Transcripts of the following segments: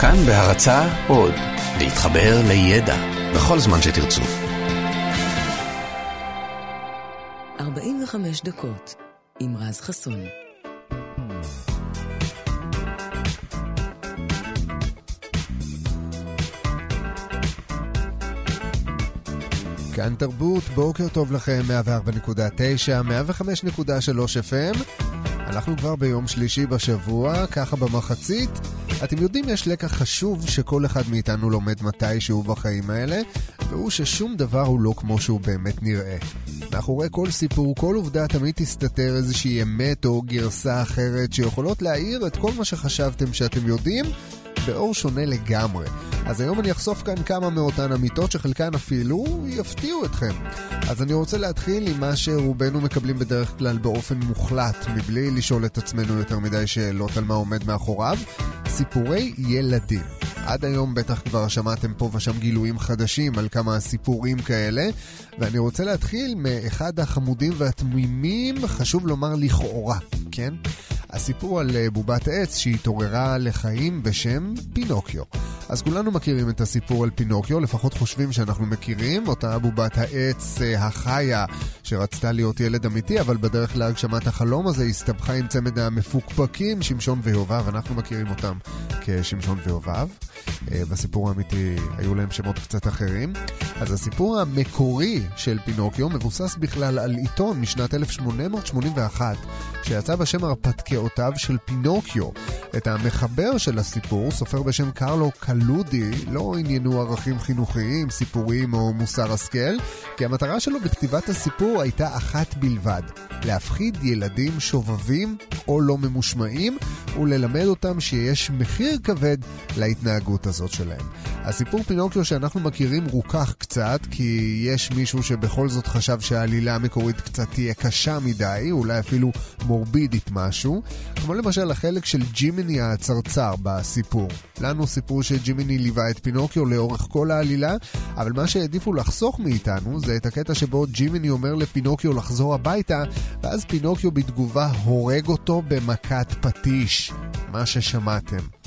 כאן בהרצה עוד, להתחבר לידע בכל זמן שתרצו. 45 דקות עם רז חסון. כאן תרבות, בוקר טוב לכם, 104.9, 105.3 FM. אנחנו כבר ביום שלישי בשבוע, ככה במחצית. אתם יודעים, יש לקח חשוב שכל אחד מאיתנו לומד מתישהו בחיים האלה, והוא ששום דבר הוא לא כמו שהוא באמת נראה. מאחורי כל סיפור, כל עובדה תמיד תסתתר איזושהי אמת או גרסה אחרת שיכולות להעיר את כל מה שחשבתם שאתם יודעים באור שונה לגמרי. אז היום אני אחשוף כאן כמה מאותן אמיתות שחלקן אפילו יפתיעו אתכם. אז אני רוצה להתחיל עם מה שרובנו מקבלים בדרך כלל באופן מוחלט, מבלי לשאול את עצמנו יותר מדי שאלות על מה עומד מאחוריו, סיפורי ילדים. עד היום בטח כבר שמעתם פה ושם גילויים חדשים על כמה סיפורים כאלה, ואני רוצה להתחיל מאחד החמודים והתמימים, חשוב לומר לכאורה, כן? הסיפור על אה, בובת עץ שהתעוררה לחיים בשם פינוקיו. אז כולנו מכירים את הסיפור על פינוקיו, לפחות חושבים שאנחנו מכירים, אותה בובת העץ אה, החיה שרצתה להיות ילד אמיתי, אבל בדרך להגשמת החלום הזה הסתבכה עם צמד המפוקפקים, שמשון ויובב, אנחנו מכירים אותם כשמשון ויובב. אה, בסיפור האמיתי היו להם שמות קצת אחרים. אז הסיפור המקורי של פינוקיו מבוסס בכלל על עיתון משנת 1881, שיצא בשם הרפתקאותיו של פינוקיו. את המחבר של הסיפור, סופר בשם קרלו קלודי, לא עניינו ערכים חינוכיים, סיפורים או מוסר השכל, כי המטרה שלו בכתיבת הסיפור הייתה אחת בלבד, להפחיד ילדים שובבים או לא ממושמעים, וללמד אותם שיש מחיר כבד להתנהגות הזאת שלהם. הסיפור פינוקיו שאנחנו מכירים רוכך קצת, כי יש מישהו שבכל זאת חשב שהעלילה המקורית קצת תהיה קשה מדי, אולי אפילו מורבידית משהו, כמו למשל החלק של ג'ימיני הצרצר בסיפור. לנו סיפרו שג'ימיני ליווה את פינוקיו לאורך כל העלילה, אבל מה שהעדיפו לחסוך מאיתנו זה את הקטע שבו ג'ימיני אומר לפינוקיו לחזור הביתה, ואז פינוקיו בתגובה הורג אותו במכת פטיש. מה ששמעתם.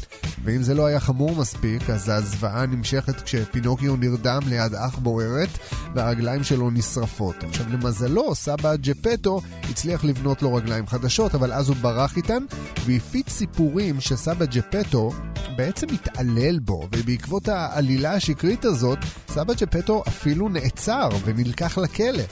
ואם זה לא היה חמור מספיק, אז הזוועה נמשכת כשפינוקיו נרדם ליד אח בוערת והרגליים שלו נשרפות. עכשיו למזלו, סבא ג'פטו הצליח לבנות לו רגליים חדשות, אבל אז הוא ברח איתן והפיץ סיפורים שסבא ג'פטו בעצם התעלל בו, ובעקבות העלילה השקרית הזאת, סבא ג'פטו אפילו נעצר ונלקח לכלא.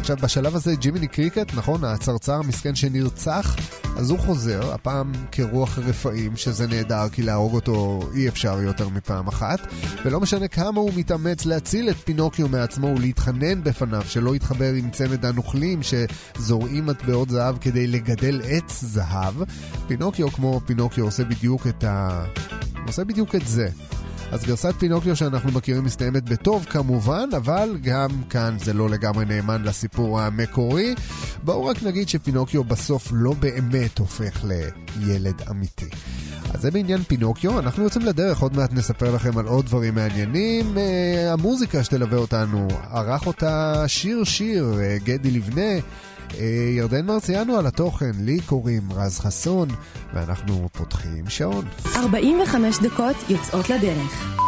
עכשיו, בשלב הזה ג'ימיני קריקט, נכון, הצרצר המסכן שנרצח, אז הוא חוזר, הפעם כרוח רפאים, שזה נהדר, כי להרוג אותו אי אפשר יותר מפעם אחת, ולא משנה כמה הוא מתאמץ להציל את פינוקיו מעצמו ולהתחנן בפניו שלא יתחבר עם צמד הנוכלים שזורעים מטבעות זהב כדי לגדל עץ זהב, פינוקיו כמו פינוקיו עושה בדיוק את ה... עושה בדיוק את זה. אז גרסת פינוקיו שאנחנו מכירים מסתיימת בטוב כמובן, אבל גם כאן זה לא לגמרי נאמן לסיפור המקורי. בואו רק נגיד שפינוקיו בסוף לא באמת הופך לילד אמיתי. אז זה בעניין פינוקיו, אנחנו יוצאים לדרך, עוד מעט נספר לכם על עוד דברים מעניינים. Uh, המוזיקה שתלווה אותנו, ערך אותה שיר שיר, uh, גדי לבנה. Uh, ירדן מרציאנו על התוכן, לי קוראים רז חסון, ואנחנו פותחים שעון. 45 דקות יוצאות לדרך.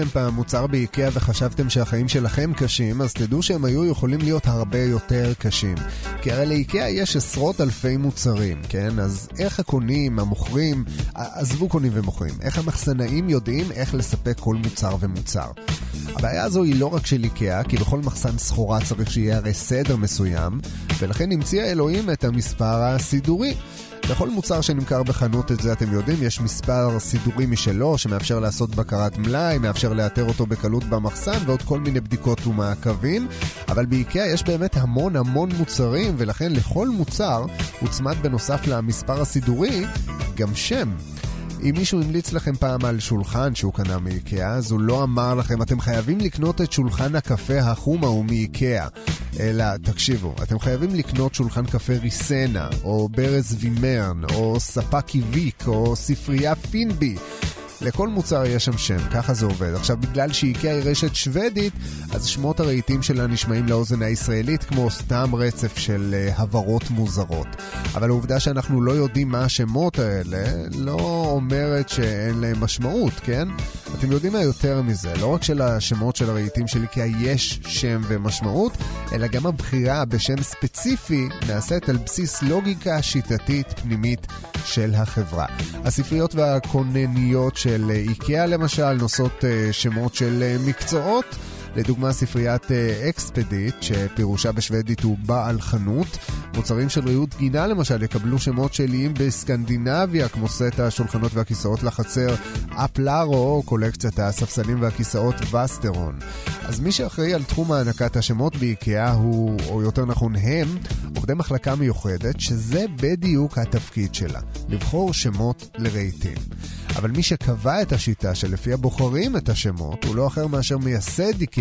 חיפשתם פעם מוצר באיקאה וחשבתם שהחיים שלכם קשים, אז תדעו שהם היו יכולים להיות הרבה יותר קשים. כי הרי לאיקאה יש עשרות אלפי מוצרים, כן? אז איך הקונים, המוכרים, עזבו קונים ומוכרים, איך המחסנאים יודעים איך לספק כל מוצר ומוצר? הבעיה הזו היא לא רק של איקאה, כי בכל מחסן סחורה צריך שיהיה הרי סדר מסוים, ולכן המציאה אלוהים את המספר הסידורי. לכל מוצר שנמכר בחנות, את זה אתם יודעים, יש מספר סידורי משלו שמאפשר לעשות בקרת מלאי, מאפשר לאתר אותו בקלות במחסן ועוד כל מיני בדיקות ומעקבים. אבל באיקאה יש באמת המון המון מוצרים, ולכן לכל מוצר הוצמד בנוסף למספר הסידורי גם שם. אם מישהו המליץ לכם פעם על שולחן שהוא קנה מאיקאה, אז הוא לא אמר לכם, אתם חייבים לקנות את שולחן הקפה החום ההוא מאיקאה. אלא, תקשיבו, אתם חייבים לקנות שולחן קפה ריסנה, או ברז וימרן, או ספקי ויק, או ספרייה פינבי. לכל מוצר יש שם שם, ככה זה עובד. עכשיו, בגלל שאיקאה היא רשת שוודית, אז שמות הרהיטים שלה נשמעים לאוזן הישראלית כמו סתם רצף של uh, הברות מוזרות. אבל העובדה שאנחנו לא יודעים מה השמות האלה, לא אומרת שאין להם משמעות, כן? אתם יודעים מה יותר מזה, לא רק שלשמות של הרהיטים של איקאה יש שם ומשמעות, אלא גם הבחירה בשם ספציפי נעשית על בסיס לוגיקה שיטתית פנימית של החברה. הספריות והכונניות של איקאה למשל נושאות אה, שמות של אה, מקצועות. לדוגמה ספריית אקספדיט, שפירושה בשוודית הוא בעל חנות. מוצרים של ריהוט גינה למשל יקבלו שמות של איים בסקנדינביה, כמו סט השולחנות והכיסאות לחצר אפלארו, או קולקציית הספסלים והכיסאות וסטרון. אז מי שאחראי על תחום הענקת השמות באיקאה הוא, או יותר נכון הם, עובדי מחלקה מיוחדת, שזה בדיוק התפקיד שלה, לבחור שמות לרהיטים. אבל מי שקבע את השיטה שלפיה בוחרים את השמות הוא לא אחר מאשר מייסד איקאה,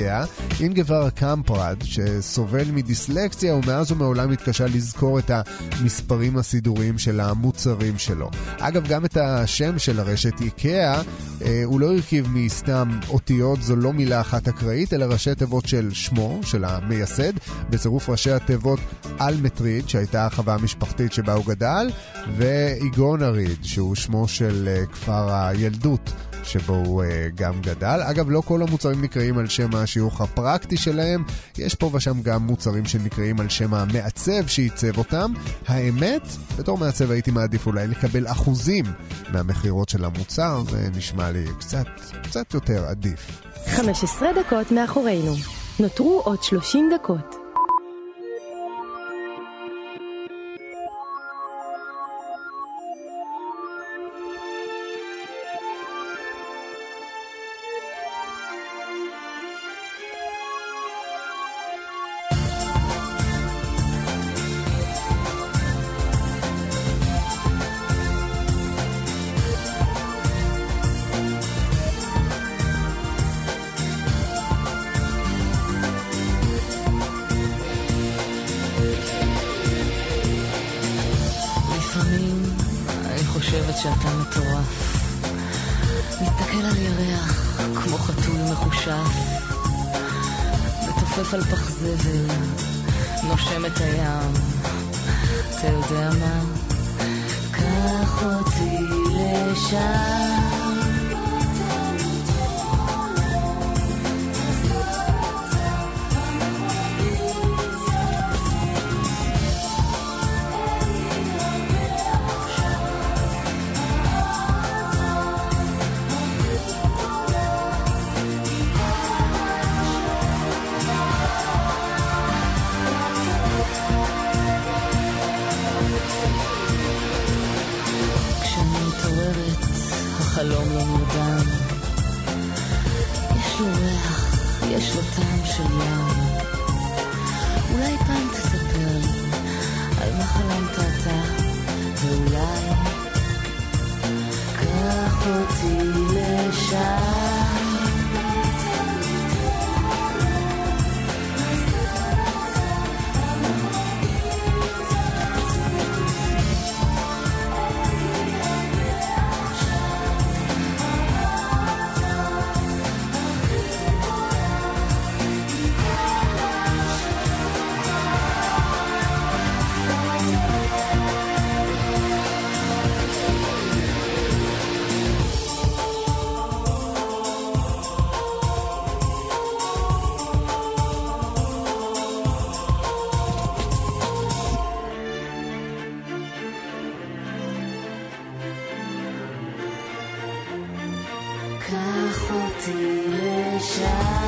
אינגבר קמפרד, שסובל מדיסלקציה ומאז ומעולם התקשה לזכור את המספרים הסידוריים של המוצרים שלו. אגב, גם את השם של הרשת איקאה אה, הוא לא הרכיב מסתם אותיות, זו לא מילה אחת אקראית, אלא ראשי תיבות של שמו, של המייסד, בצירוף ראשי התיבות אלמטריד, שהייתה החווה המשפחתית שבה הוא גדל, ואיגונריד, שהוא שמו של uh, כפר הילדות. שבו הוא uh, גם גדל. אגב, לא כל המוצרים נקראים על שם השיוך הפרקטי שלהם, יש פה ושם גם מוצרים שנקראים על שם המעצב שעיצב אותם. האמת, בתור מעצב הייתי מעדיף אולי לקבל אחוזים מהמכירות של המוצר, זה נשמע לי קצת, קצת יותר עדיף. 15 דקות מאחורינו. נותרו עוד 30 דקות. shine. 地留下。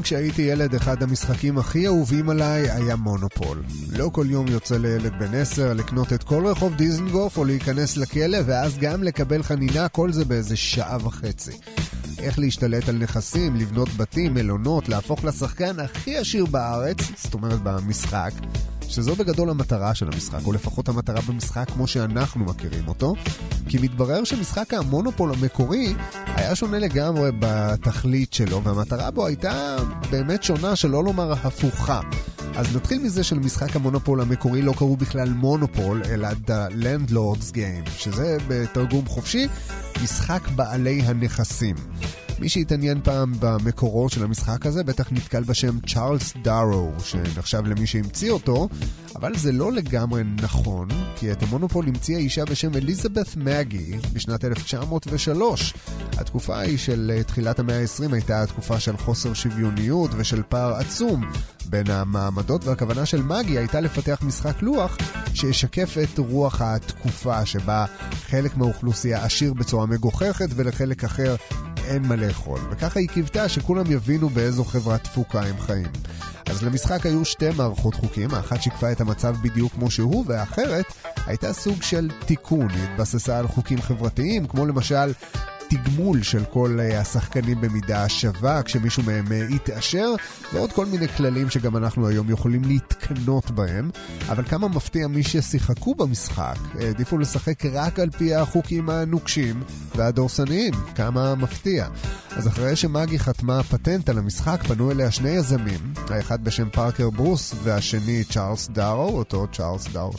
יודעים, כשהייתי ילד, אחד המשחקים הכי אהובים עליי היה מונופול. לא כל יום יוצא לילד בן עשר לקנות את כל רחוב דיזנגוף או להיכנס לכלא, ואז גם לקבל חנינה, כל זה באיזה שעה וחצי. איך להשתלט על נכסים, לבנות בתים, מלונות, להפוך לשחקן הכי עשיר בארץ, זאת אומרת במשחק, שזו בגדול המטרה של המשחק, או לפחות המטרה במשחק כמו שאנחנו מכירים אותו, כי מתברר שמשחק המונופול המקורי היה שונה לגמרי בתכלית שלו, והמטרה בו הייתה באמת שונה, שלא לומר הפוכה. אז נתחיל מזה שלמשחק המונופול המקורי לא קראו בכלל מונופול, אלא The Landlord's Game, שזה בתרגום חופשי, משחק בעלי הנכסים. מי שהתעניין פעם במקורות של המשחק הזה בטח נתקל בשם צ'ארלס דארו, שנחשב למי שהמציא אותו, אבל זה לא לגמרי נכון, כי את המונופול המציאה אישה בשם אליזבת מגי בשנת 1903. התקופה ההיא של אה, תחילת המאה ה-20 הייתה התקופה של חוסר שוויוניות ושל פער עצום בין המעמדות, והכוונה של מגי הייתה לפתח משחק לוח שישקף את רוח התקופה שבה חלק מהאוכלוסייה עשיר בצורה מגוחכת ולחלק אחר אין מה. וככה היא קיוותה שכולם יבינו באיזו חברת תפוקה הם חיים. אז למשחק היו שתי מערכות חוקים, האחת שיקפה את המצב בדיוק כמו שהוא, והאחרת הייתה סוג של תיקון, היא התבססה על חוקים חברתיים, כמו למשל תגמול של כל אה, השחקנים במידה שווה כשמישהו מהם אה, יתעשר, ועוד כל מיני כללים שגם אנחנו היום יכולים להתקנות בהם. אבל כמה מפתיע מי ששיחקו במשחק, העדיפו לשחק רק על פי החוקים הנוקשים והדורסניים. כמה מפתיע. אז אחרי שמאגי חתמה פטנט על המשחק, פנו אליה שני יזמים, האחד בשם פארקר ברוס והשני צ'ארלס דארו, אותו צ'ארלס דארו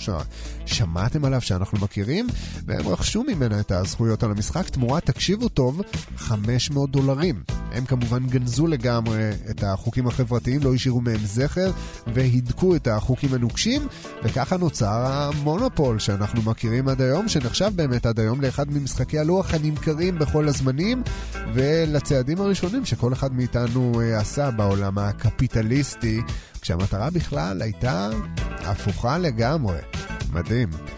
ששמעתם עליו שאנחנו מכירים, והם רכשו ממנה את הזכויות על המשחק תמורת, תקשיבו טוב, 500 דולרים. הם כמובן גנזו לגמרי את החוקים החברתיים, לא השאירו מהם זכר, והידקו את החוקים הנוקשים, וככה נוצר המונופול שאנחנו מכירים עד היום, שנחשב באמת עד היום לאחד ממשחקי הלוח הנמכרים בכל הזמנים, ולצעדים הראשונים שכל אחד מאיתנו אה, עשה בעולם הקפיטליסטי, כשהמטרה בכלל הייתה הפוכה לגמרי. מדהים.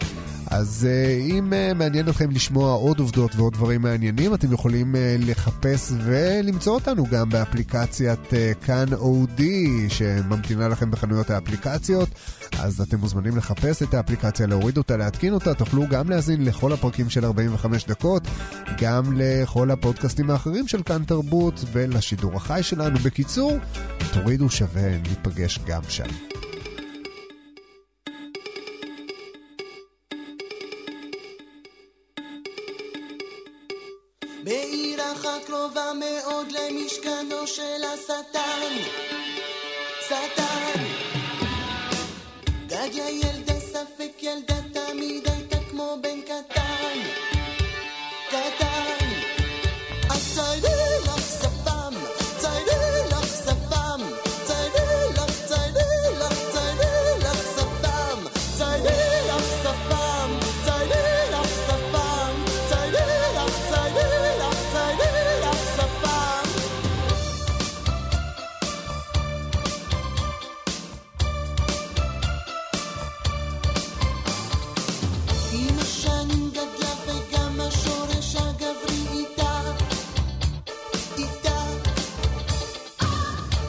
אז uh, אם uh, מעניין אתכם לשמוע עוד עובדות ועוד דברים מעניינים, אתם יכולים uh, לחפש ולמצוא אותנו גם באפליקציית כאן אודי, שממתינה לכם בחנויות האפליקציות. אז אתם מוזמנים לחפש את האפליקציה, להוריד אותה, להתקין אותה. תוכלו גם להאזין לכל הפרקים של 45 דקות, גם לכל הפודקאסטים האחרים של כאן תרבות ולשידור החי שלנו. בקיצור, תורידו שווה, ניפגש גם שם. קרובה מאוד למשכנו של השטן, שטן. גדיה ילדה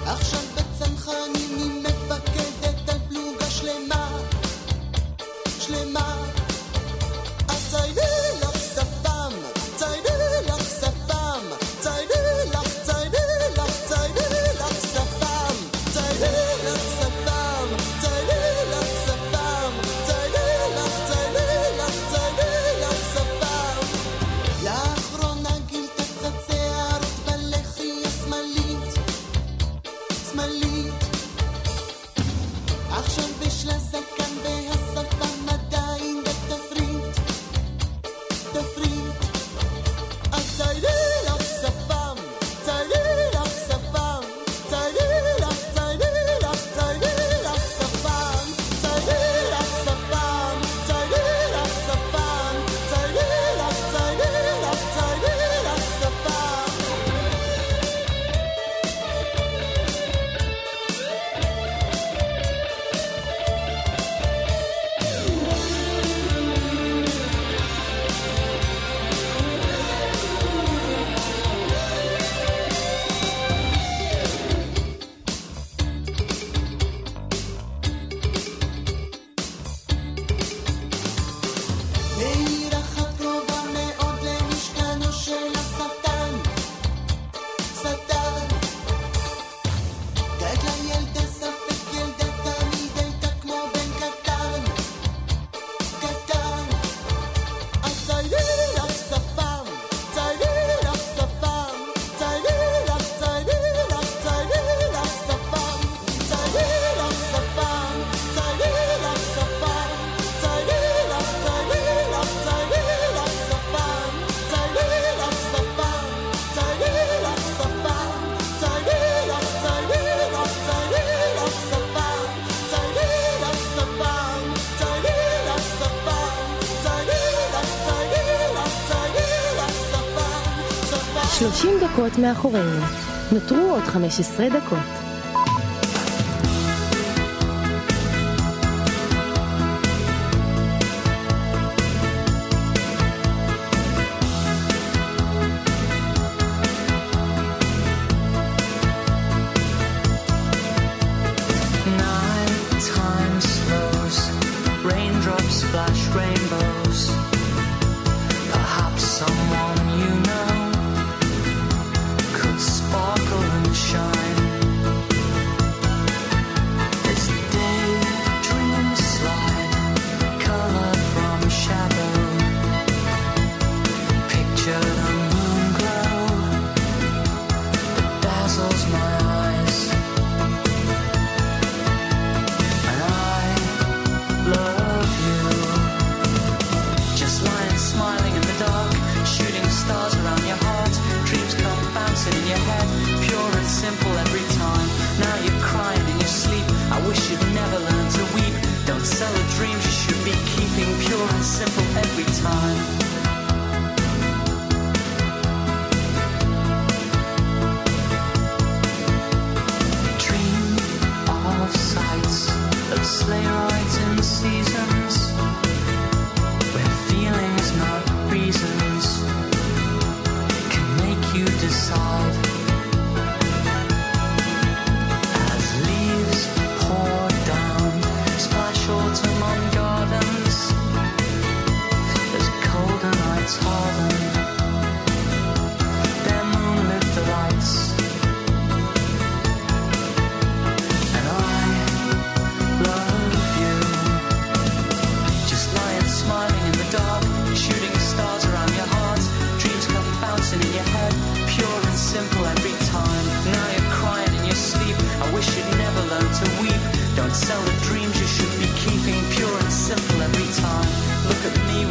עכשיו דקות מאחורינו. נותרו עוד 15 דקות.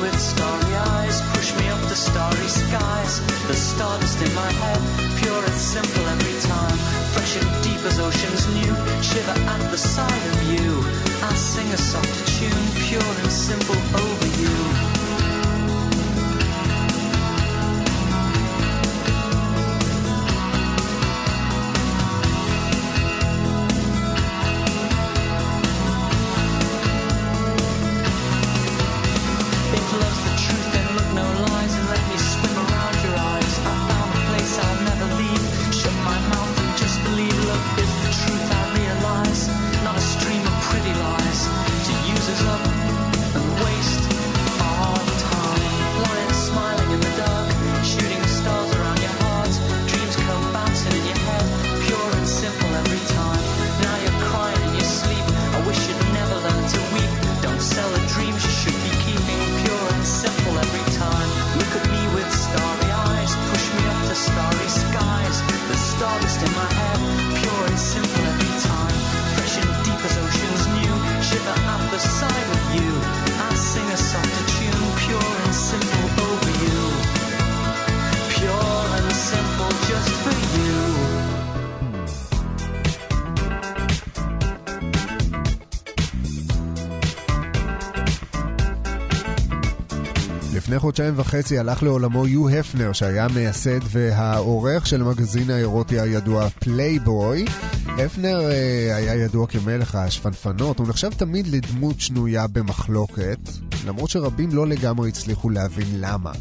with starry eyes, push me up the starry skies. The stardust in my head, pure and simple every time. Fresh and deep as oceans new, shiver at the sight of you. I sing a soft tune, pure and simple over you. חודשיים וחצי הלך לעולמו יו הפנר, שהיה המייסד והעורך של המגזין האירוטי הידוע פלייבוי. הפנר אה, היה ידוע כמלך השפנפנות, הוא נחשב תמיד לדמות שנויה במחלוקת, למרות שרבים לא לגמרי הצליחו להבין למה.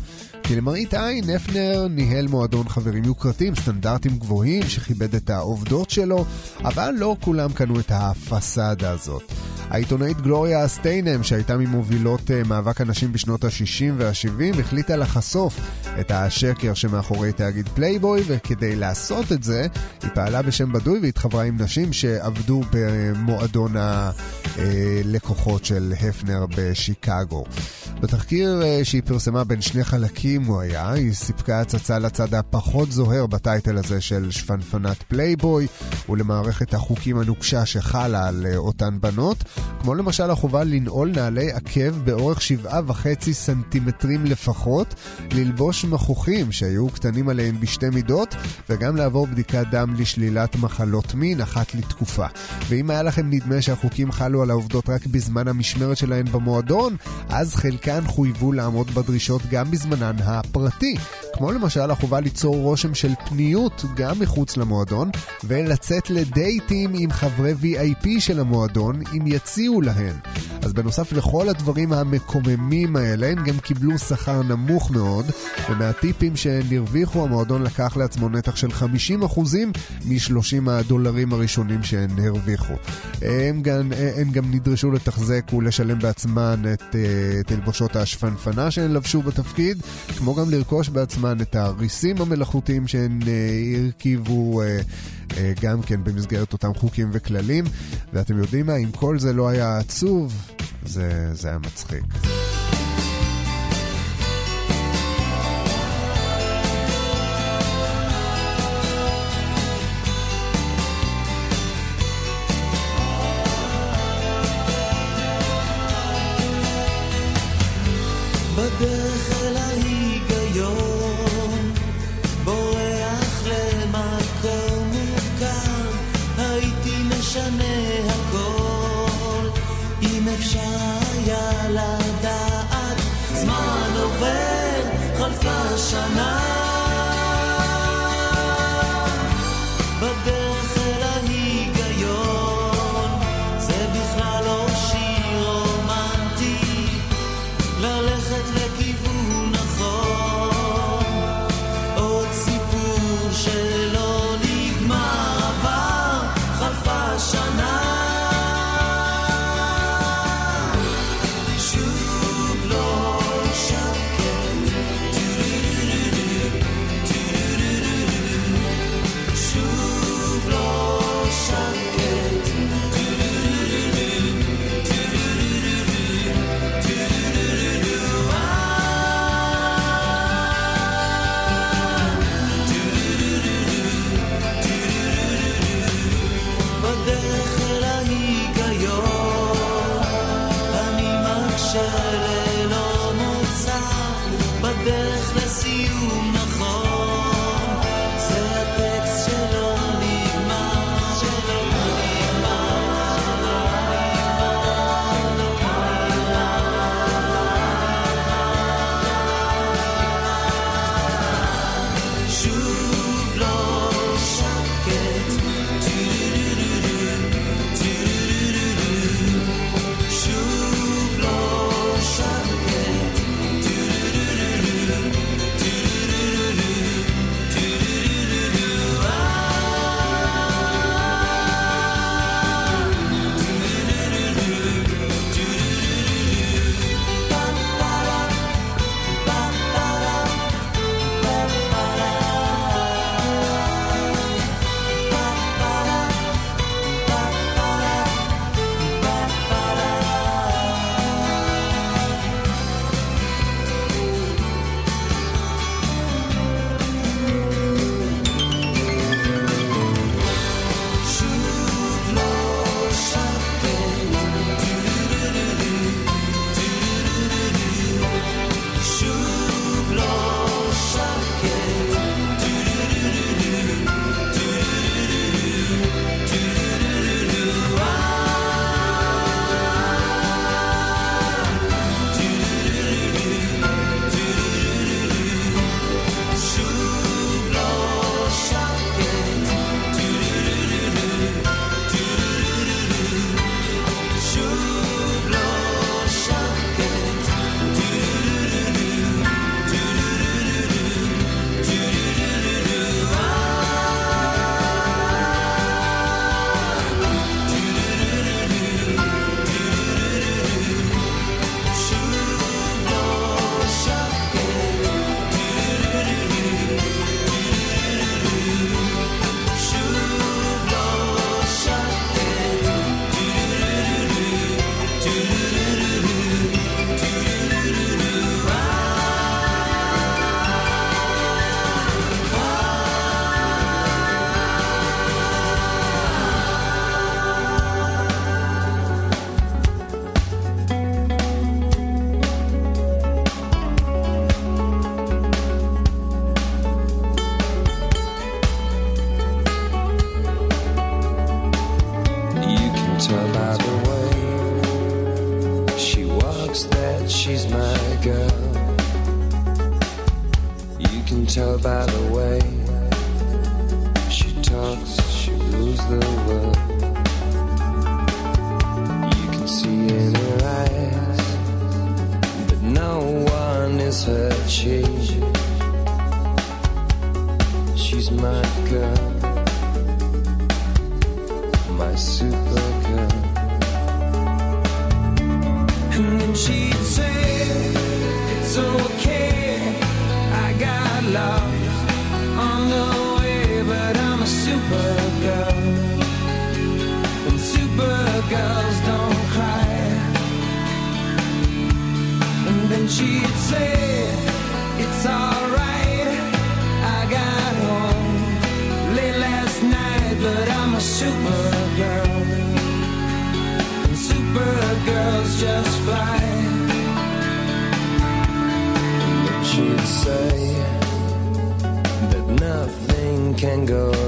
כי למראית עין, הפנר ניהל מועדון חברים יוקרתיים, סטנדרטים גבוהים, שכיבד את העובדות שלו, אבל לא כולם קנו את הפסאדה הזאת. העיתונאית גלוריה סטיינם, שהייתה ממובילות uh, מאבק הנשים בשנות ה-60 וה-70, החליטה לחשוף את השקר שמאחורי תאגיד פלייבוי, וכדי לעשות את זה, היא פעלה בשם בדוי והתחברה עם נשים שעבדו במועדון הלקוחות של הפנר בשיקגו. בתחקיר uh, שהיא פרסמה בין שני חלקים הוא היה, היא סיפקה הצצה לצד הפחות זוהר ב title הזה של שפנפנת פלייבוי ולמערכת החוקים הנוקשה שחלה על אותן בנות, כמו למשל החובה לנעול נעלי עקב באורך שבעה וחצי סנטימטרים לפחות, ללבוש מכוחים שהיו קטנים עליהם בשתי מידות, וגם לעבור בדיקת דם לשלילת מחלות מין אחת לתקופה. ואם היה לכם נדמה שהחוקים חלו על העובדות רק בזמן המשמרת שלהן במועדון, אז חלקם דרכן חויבו לעמוד בדרישות גם בזמנן הפרטי, כמו למשל החובה ליצור רושם של פניות גם מחוץ למועדון, ולצאת לדייטים עם חברי VIP של המועדון אם יציעו להן. אז בנוסף לכל הדברים המקוממים האלה, הם גם קיבלו שכר נמוך מאוד, ומהטיפים שהן הרוויחו, המועדון לקח לעצמו נתח של 50% מ-30 הדולרים הראשונים שהן הרוויחו. הם גם, הם גם נדרשו לתחזק ולשלם בעצמן את אה, תלבושות השפנפנה שהן לבשו בתפקיד, כמו גם לרכוש בעצמן את הריסים המלאכותיים שהן אה, הרכיבו אה, גם כן במסגרת אותם חוקים וכללים. ואתם יודעים מה, אם כל זה לא היה עצוב, זה, זה היה מצחיק. Sana. say that nothing can go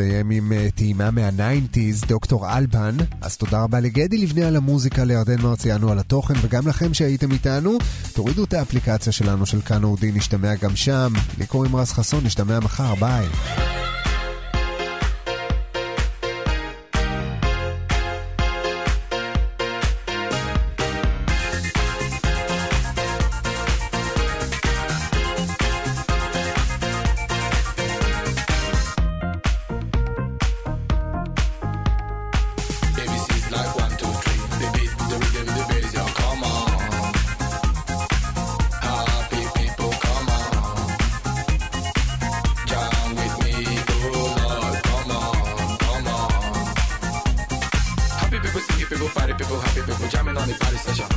נסיים עם אה, טעימה מהניינטיז, דוקטור אלבן. אז תודה רבה לגדי לבנה על המוזיקה, לירדן מרציאנו על התוכן, וגם לכם שהייתם איתנו. תורידו את האפליקציה שלנו של כאן אודיו, נשתמע גם שם. לי קוראים רז חסון, נשתמע מחר, ביי. people, happy people, jamming on the party session.